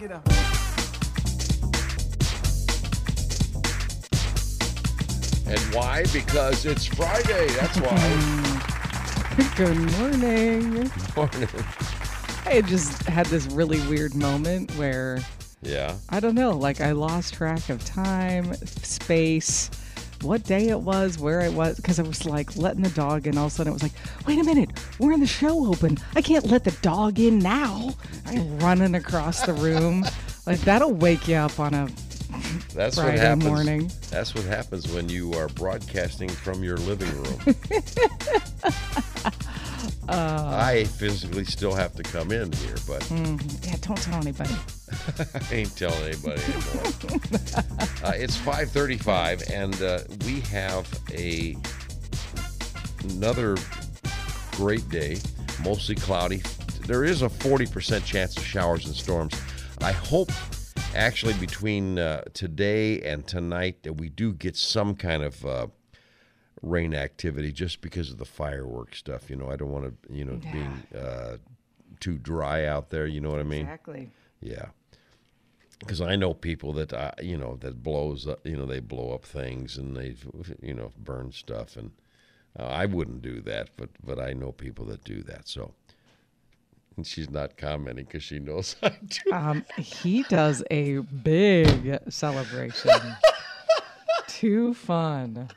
get up. And why? Because it's Friday. That's why. Good morning. Good morning. I just had this really weird moment where Yeah. I don't know, like I lost track of time, space, what day it was, where it was, because I was like letting the dog in. All of a sudden, it was like, wait a minute, we're in the show open. I can't let the dog in now. I'm running across the room. Like that'll wake you up on a That's what Friday happens. morning. That's what happens when you are broadcasting from your living room. Uh. I physically still have to come in here, but yeah. Don't tell anybody. I ain't telling anybody anymore. uh, it's 5:35, and uh, we have a another great day. Mostly cloudy. There is a 40% chance of showers and storms. I hope, actually, between uh, today and tonight, that we do get some kind of uh, rain activity, just because of the fireworks stuff. You know, I don't want to, you know, being uh, too dry out there. You know what I mean? Exactly. Yeah. Because I know people that uh, you know that blows up, you know they blow up things and they you know burn stuff and uh, I wouldn't do that, but but I know people that do that. So and she's not commenting because she knows I do. Um, he does a big celebration. Too fun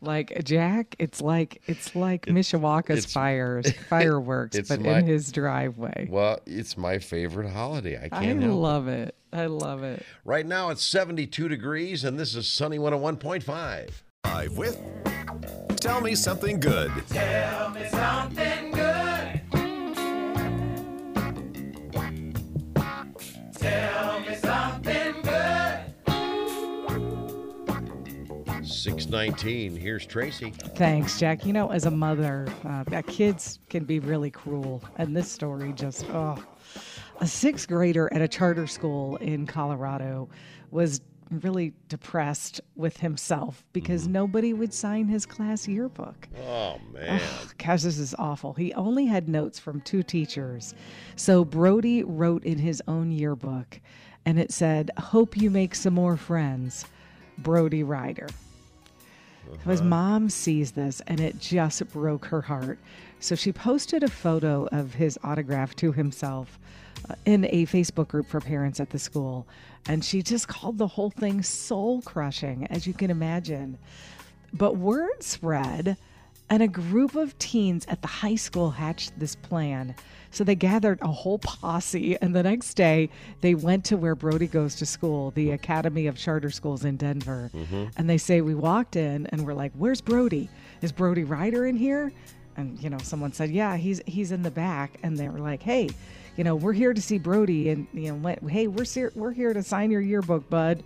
like Jack, it's like it's like Mishawaka's it's, fires fireworks, it's but my, in his driveway. Well, it's my favorite holiday. I can't. I love it. it. I love it. Right now it's 72 degrees, and this is Sunny 101.5. Live with Tell Me Something Good. Tell me something 619. Here's Tracy. Thanks, Jack. You know, as a mother, uh, kids can be really cruel. And this story just, oh. A sixth grader at a charter school in Colorado was really depressed with himself because mm. nobody would sign his class yearbook. Oh, man. Ugh, this is awful. He only had notes from two teachers. So Brody wrote in his own yearbook, and it said, Hope you make some more friends, Brody Ryder. His mom sees this and it just broke her heart. So she posted a photo of his autograph to himself uh, in a Facebook group for parents at the school. And she just called the whole thing soul crushing, as you can imagine. But word spread, and a group of teens at the high school hatched this plan. So they gathered a whole posse, and the next day they went to where Brody goes to school, the Academy of Charter Schools in Denver. Mm-hmm. And they say, We walked in and we're like, Where's Brody? Is Brody Ryder in here? And you know, someone said, Yeah, he's he's in the back. And they were like, Hey, you know, we're here to see Brody, and you know, hey, we're ser- we're here to sign your yearbook, bud.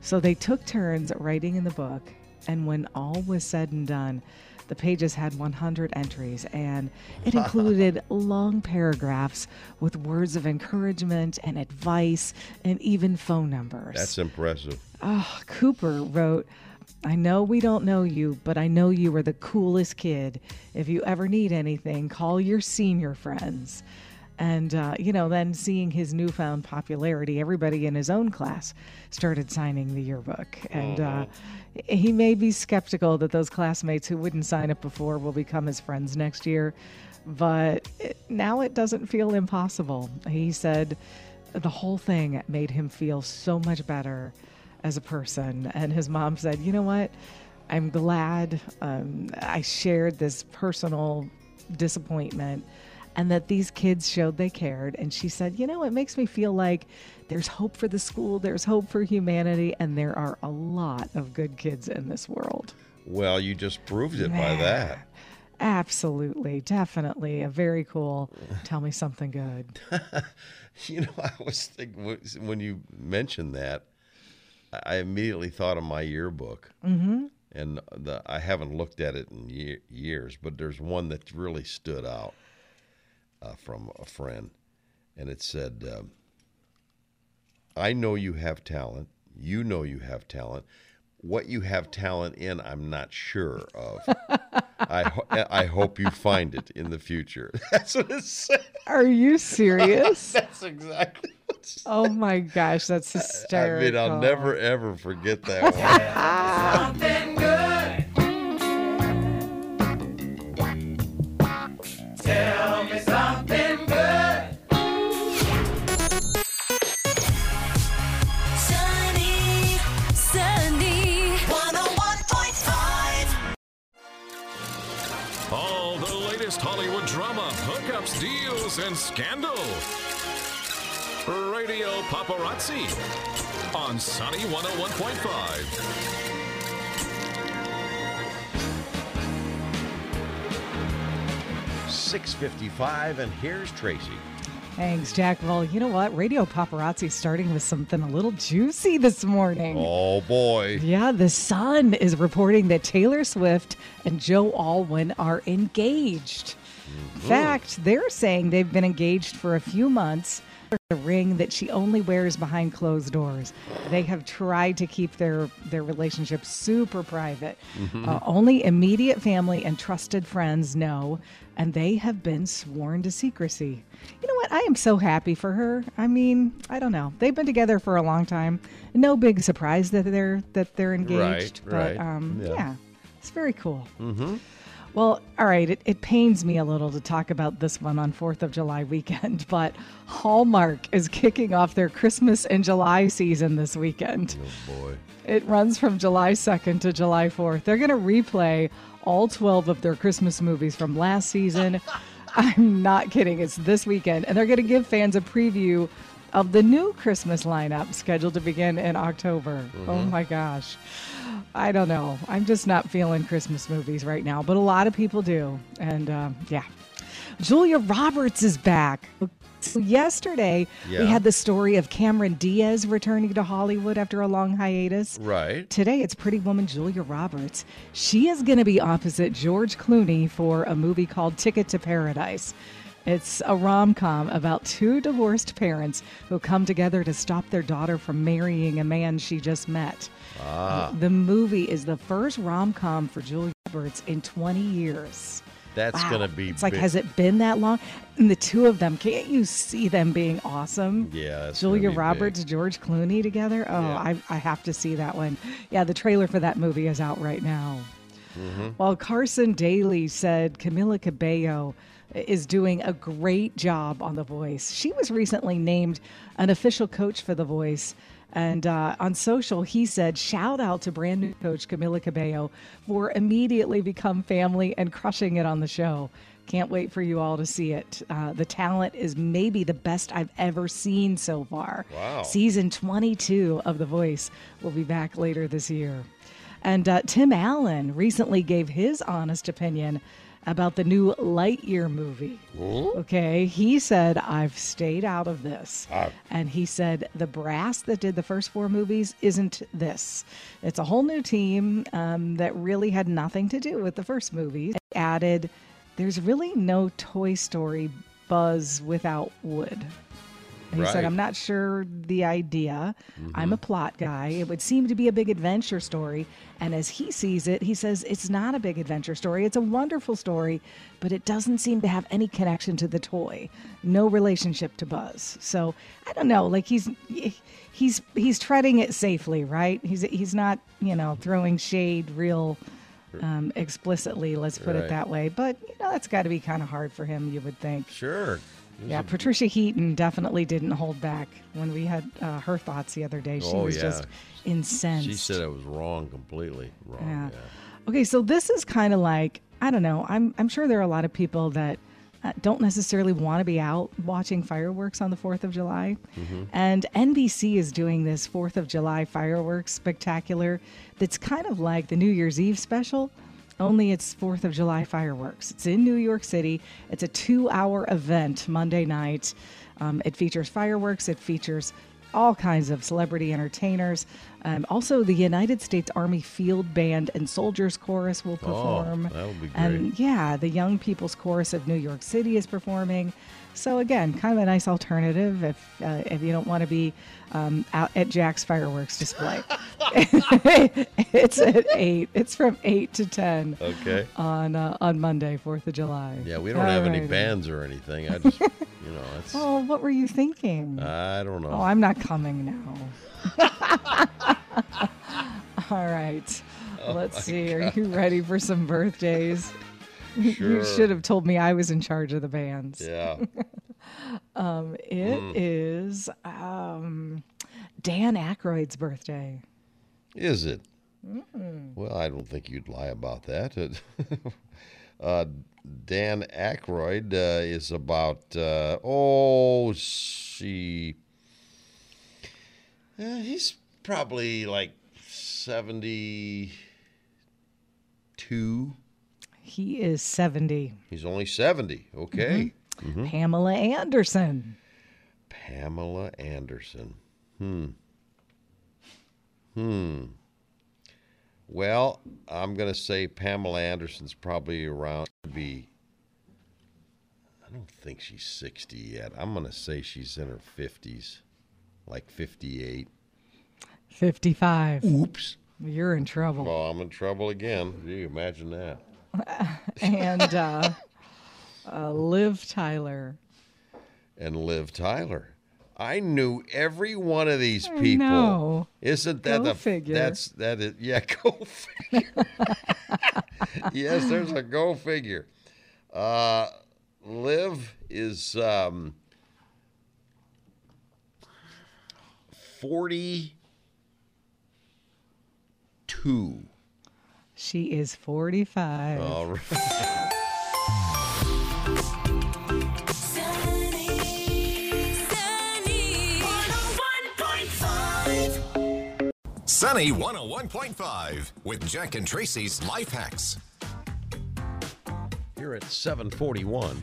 So they took turns writing in the book, and when all was said and done, the pages had 100 entries, and it included long paragraphs with words of encouragement and advice, and even phone numbers. That's impressive. Oh, Cooper wrote, I know we don't know you, but I know you are the coolest kid. If you ever need anything, call your senior friends. And, uh, you know, then seeing his newfound popularity, everybody in his own class started signing the yearbook. And uh, he may be skeptical that those classmates who wouldn't sign it before will become his friends next year. But it, now it doesn't feel impossible. He said the whole thing made him feel so much better as a person. And his mom said, You know what? I'm glad um, I shared this personal disappointment and that these kids showed they cared. And she said, You know, it makes me feel like there's hope for the school, there's hope for humanity, and there are a lot of good kids in this world. Well, you just proved it by that. Absolutely, definitely. A very cool, tell me something good. You know, I was thinking when you mentioned that, I immediately thought of my yearbook, mm-hmm. and the, I haven't looked at it in ye- years, but there's one that really stood out uh, from a friend, and it said, um, I know you have talent. You know you have talent. What you have talent in, I'm not sure of. I ho- I hope you find it in the future. That's what it said. Are you serious? That's exactly. What it said. oh my gosh, that's hysterical. I mean, I'll never ever forget that one. deals, and scandal. Radio Paparazzi on Sunny 101.5. Six fifty-five, and here's Tracy. Thanks, Jack. Well, you know what? Radio Paparazzi starting with something a little juicy this morning. Oh boy. Yeah, The Sun is reporting that Taylor Swift and Joe Alwyn are engaged. In fact, they're saying they've been engaged for a few months. A ring that she only wears behind closed doors. They have tried to keep their their relationship super private. Uh, only immediate family and trusted friends know, and they have been sworn to secrecy. You know what? I am so happy for her. I mean, I don't know. They've been together for a long time. No big surprise that they're that they're engaged. but right. um, Yeah. yeah, it's very cool. Well, all right, it, it pains me a little to talk about this one on 4th of July weekend, but Hallmark is kicking off their Christmas in July season this weekend. Oh boy. It runs from July 2nd to July 4th. They're going to replay all 12 of their Christmas movies from last season. I'm not kidding. It's this weekend. And they're going to give fans a preview of the new Christmas lineup scheduled to begin in October. Oh my gosh. I don't know. I'm just not feeling Christmas movies right now, but a lot of people do. And uh, yeah. Julia Roberts is back. So yesterday, Yeah. we had the story of Cameron Diaz returning to Hollywood after a long hiatus. Right. Today, it's Pretty Woman Julia Roberts. She is going to be opposite George Clooney for a movie called Ticket to Paradise. It's a rom com about two divorced parents who come together to stop their daughter from marrying a man she just met. Ah. The movie is the first rom com for Julia Roberts in 20 years. That's Wow. gonna be. It's like, has it been that long? And the two of them, can't you see them being awesome? Yeah, Julia be big. Roberts, George Clooney together. Oh, Yeah. I, I have to see that one. Yeah, the trailer for that movie is out right now. Mm-hmm. While Carson Daly said Camila Cabello is doing a great job on The Voice. She was recently named an official coach for The Voice. And uh, on social, he said, shout out to brand new coach Camila Cabello for immediately become family and crushing it on the show. Can't wait for you all to see it. Uh, the talent is maybe the best I've ever seen so far. Wow. Season 22 of The Voice will be back later this year. And uh, Tim Allen recently gave his honest opinion about the new Lightyear movie. Okay, he said, I've stayed out of this. Ah. And he said, the brass that did the first four movies isn't this. It's a whole new team um, that really had nothing to do with the first movie. Added, there's really no Toy Story buzz without wood. And he said, I'm not sure the idea. I'm a plot guy. It would seem to be a big adventure story. And as he sees it, he says, it's not a big adventure story. It's a wonderful story, but it doesn't seem to have any connection to the toy. No relationship to Buzz. So I don't know. Like he's he's he's treading it safely, right? He's he's not, you know, throwing shade real um, explicitly, let's put Right. it that way. But you know, that's got to be kind of hard for him, you would think. Sure. Yeah, Patricia Heaton definitely didn't hold back when we had uh, her thoughts the other day. She Oh, was yeah. just incensed. She said I was wrong, completely wrong. Yeah. Yeah. Okay, so this is kind of like I don't know. I'm I'm sure there are a lot of people that uh, don't necessarily want to be out watching fireworks on the Fourth of July, and NBC is doing this Fourth of July fireworks spectacular. That's kind of like the New Year's Eve special. Only it's Fourth of July fireworks. It's in New York City. It's a two-hour event Monday night. Um, it features fireworks. It features all kinds of celebrity entertainers. Um, also, the United States Army Field Band and Soldiers Chorus will perform. Oh, that'll be great. And yeah, the Young People's Chorus of New York City is performing. So again, kind of a nice alternative if uh, if you don't want to be um, out at Jack's fireworks display. it's at eight. It's from eight to ten Okay. on uh, on Monday, Fourth of July. Yeah, we don't have any bands or anything. I just, you know, it's. Oh, what were you thinking? I don't know. Oh, I'm not coming now. All right. Oh Let's see. Are you ready for some birthdays? You should have told me I was in charge of the bands. yeah. It is um, Dan Aykroyd's birthday. Is it? Well, I don't think you'd lie about that. uh, Dan Aykroyd uh, is about, uh, oh, she. Uh, he's probably like 72. He is 70. He's only 70. Okay. Pamela Anderson. Pamela Anderson. Hmm. Hmm. Well, I'm going to say Pamela Anderson's probably around to be. I don't think she's 60 yet. I'm going to say she's in her 50s, like 58. 55. Oops. You're in trouble. Well, I'm in trouble again. You imagine that. and uh, uh, Liv Tyler. And Liv Tyler. I knew every one of these I people. know. Isn't that Go the figure. That's that is yeah. Go figure. yes, there's a go figure. Uh, Liv is um, forty-two. She is 45. All right. Sunny, sunny. 101.5. Sunny 101.5 with Jack and Tracy's Life Hacks. Here at seven forty-one.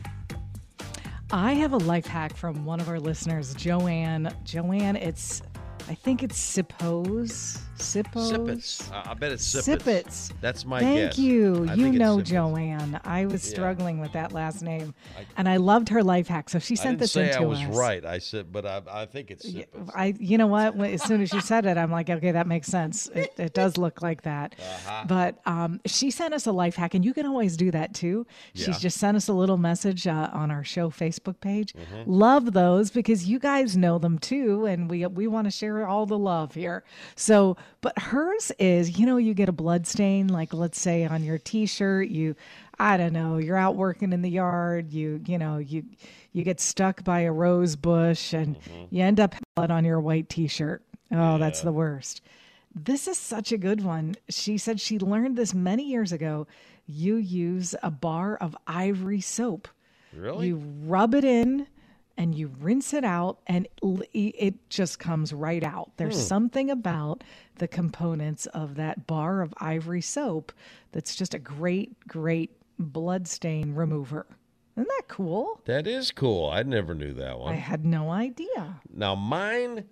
I have a life hack from one of our listeners, Joanne. Joanne, it's, I think it's Sippos. Sippos. Sippets. Uh, I bet it's Sippets. Sippets. That's my Thank guess. you. I you know Sippets. Joanne. I was Yeah. struggling with that last name, and I loved her life hack. So she I sent this in I to was us. right. I said, but I, I think it's Yeah, Sippets. I, you know what? As soon as you said it, I'm like, okay, that makes sense. It, it does look like that. Uh-huh. But um, she sent us a life hack, and you can always do that too. Yeah. She's just sent us a little message uh, on our show Facebook page. Mm-hmm. Love those because you guys know them too, and we we want to share all the love here. So, but hers is, you know, you get a blood stain, like let's say on your T-shirt, you. I don't know. You're out working in the yard. You, you know, you, you get stuck by a rose bush, and Mm-hmm. you end up blood on your white T-shirt. Oh, that's the worst. This is such a good one. She said she learned this many years ago. You use a bar of ivory soap. Really? You rub it in and you rinse it out, and it just comes right out. There's hmm. something about the components of that bar of ivory soap that's just a great, great blood stain remover. Isn't that cool? That is cool. I never knew that one. I had no idea. Now mine,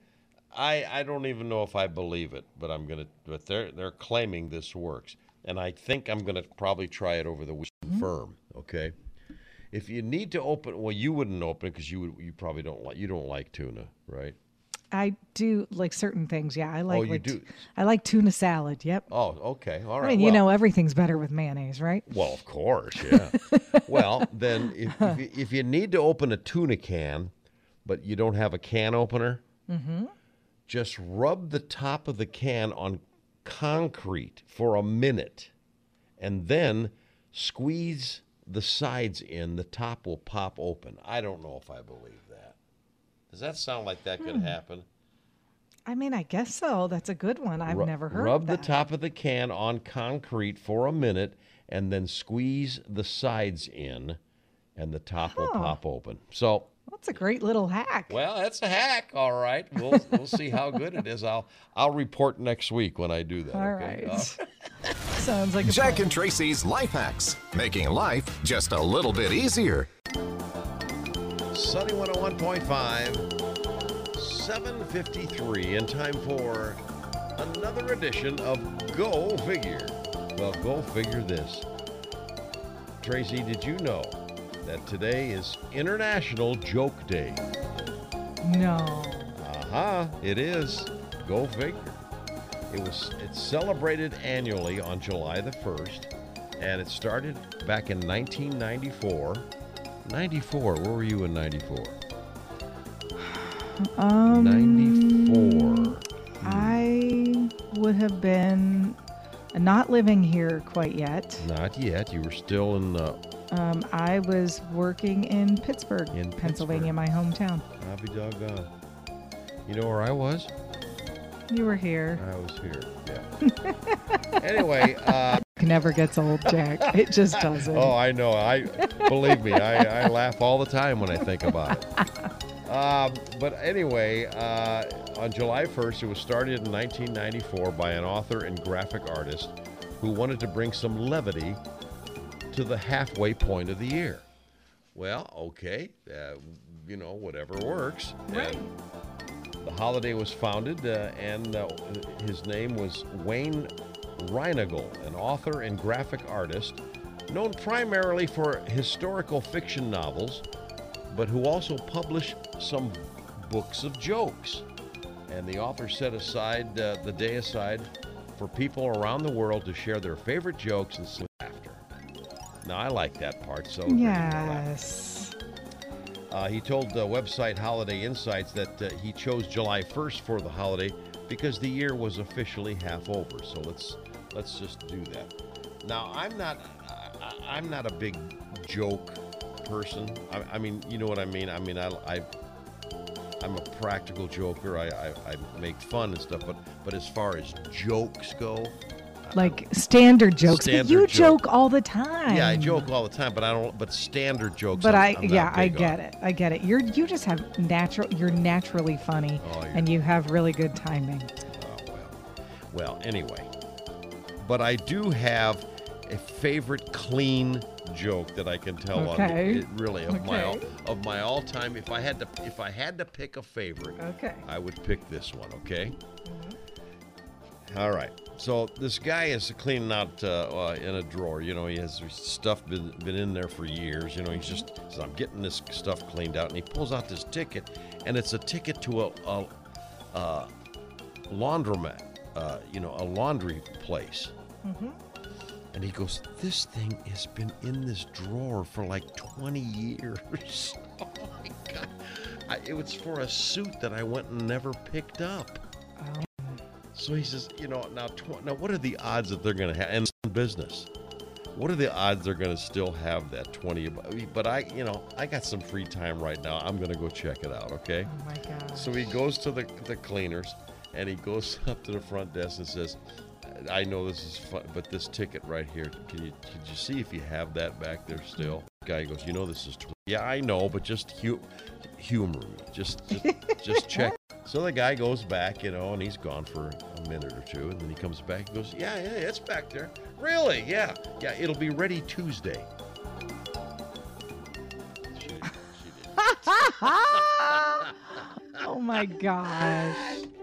I I don't even know if I believe it, but I'm gonna. But they're they're claiming this works, and I think I'm gonna probably try it over the weekend. Mm-hmm. Firm, okay. If you need to open, well, you wouldn't open it because you would. You probably don't like. You don't like tuna, right? I do like certain things. Yeah, I oh, like. Oh, you like, do? I like tuna salad. Yep. Oh, okay, all right. I mean, you know, everything's better with mayonnaise, right? Well, of course, yeah. well, then if, if, you, if you need to open a tuna can, but you don't have a can opener, mm-hmm. just rub the top of the can on concrete for a minute, and then squeeze the sides in. The top will pop open. I don't know if I believe that. Does that sound like that could hmm. happen? I mean, I guess so. That's a good one. I've Ru- never heard Rub the top of the can on concrete for a minute and then squeeze the sides in, and the top will pop open. So, That's a great little hack. well, that's a hack. All right, we'll we'll see how good it is. I'll I'll report next week when I do that. All okay? right. Uh, Sounds like a Jack plan. and Tracy's Life Hacks, making life just a little bit easier. Sunny 101.5. 7:53 in time for another edition of Go Figure. Well, go figure this. Tracy, did you know that today is International Joke Day? No. Aha, it is. Go figure. It was it's celebrated annually on July the 1st, and it started back in 1994. 94, where were you in 94? Um, 94. I would have been not living here quite yet. Not yet. You were still in uh, Um, I was working in Pittsburgh, In Pennsylvania, my hometown. I'll be doggone. You know where I was? You were here. I was here. Yeah. anyway, uh, Never gets old, Jack. It just doesn't. oh, I know. I believe me. I, I laugh all the time when I think about it. Um, but anyway, uh, on July 1st, it was started in 1994 by an author and graphic artist who wanted to bring some levity to the halfway point of the year. Well, okay, uh, you know, whatever works. Right. And the holiday was founded, uh, and uh, his name was Wayne Reinagle, an author and graphic artist known primarily for historical fiction novels, but who also published some books of jokes. And the author set aside uh, the day aside for people around the world to share their favorite jokes and laughter. Now, I like that part. So Yes. Uh, he told the website Holiday Insights that uh, he chose July 1st for the holiday because the year was officially half over. So let's let's just do that. Now I'm not I, I'm not a big joke person. I, I mean, you know what I mean. I mean, I, I I'm a practical joker. I, I, I make fun and stuff. But but as far as jokes go, Like standard jokes, but you joke. joke all the time. yeah, I joke all the time. But I don't. But standard jokes. But I'm- I, I'm not yeah, I get on. it. I get it. You're you just have natural. You're naturally funny, Oh, yeah. and you have really good timing. Oh, well. Well, anyway. But I do have a favorite clean joke that I can tell on Okay. it really of my all, of my all time. If I had to if I had to pick a favorite, Okay. I would pick this one. Okay. Mm-hmm. All right. So this guy is cleaning out uh, uh, in a drawer. You know, he has stuff been been in there for years. You know, he's just says, "I'm getting this stuff cleaned out," and he pulls out this ticket, and it's a ticket to a, a, a laundromat. Uh, you know, a laundry place. And he goes, This thing has been in this drawer for like 20 years. oh my God. I, it was for a suit that I went and never picked up. So he says, You know, now, tw- now what are the odds that they're going to have in business? What are the odds they're going to still have that 20? But I, you know, I got some free time right now. I'm going to go check it out, okay? Oh my god. So he goes to the, the cleaners and he goes up to the front desk and says, I know this is fun, but this ticket right here, can you could you see if you have that back there still? Guy goes, you know this is tw- yeah, I know, but just hu- humor me, just just, just check. So the guy goes back, you know, and he's gone for a minute or two, and then he comes back and goes, yeah, yeah, it's back there. Really? Yeah, yeah, it'll be ready Tuesday. She she oh my gosh.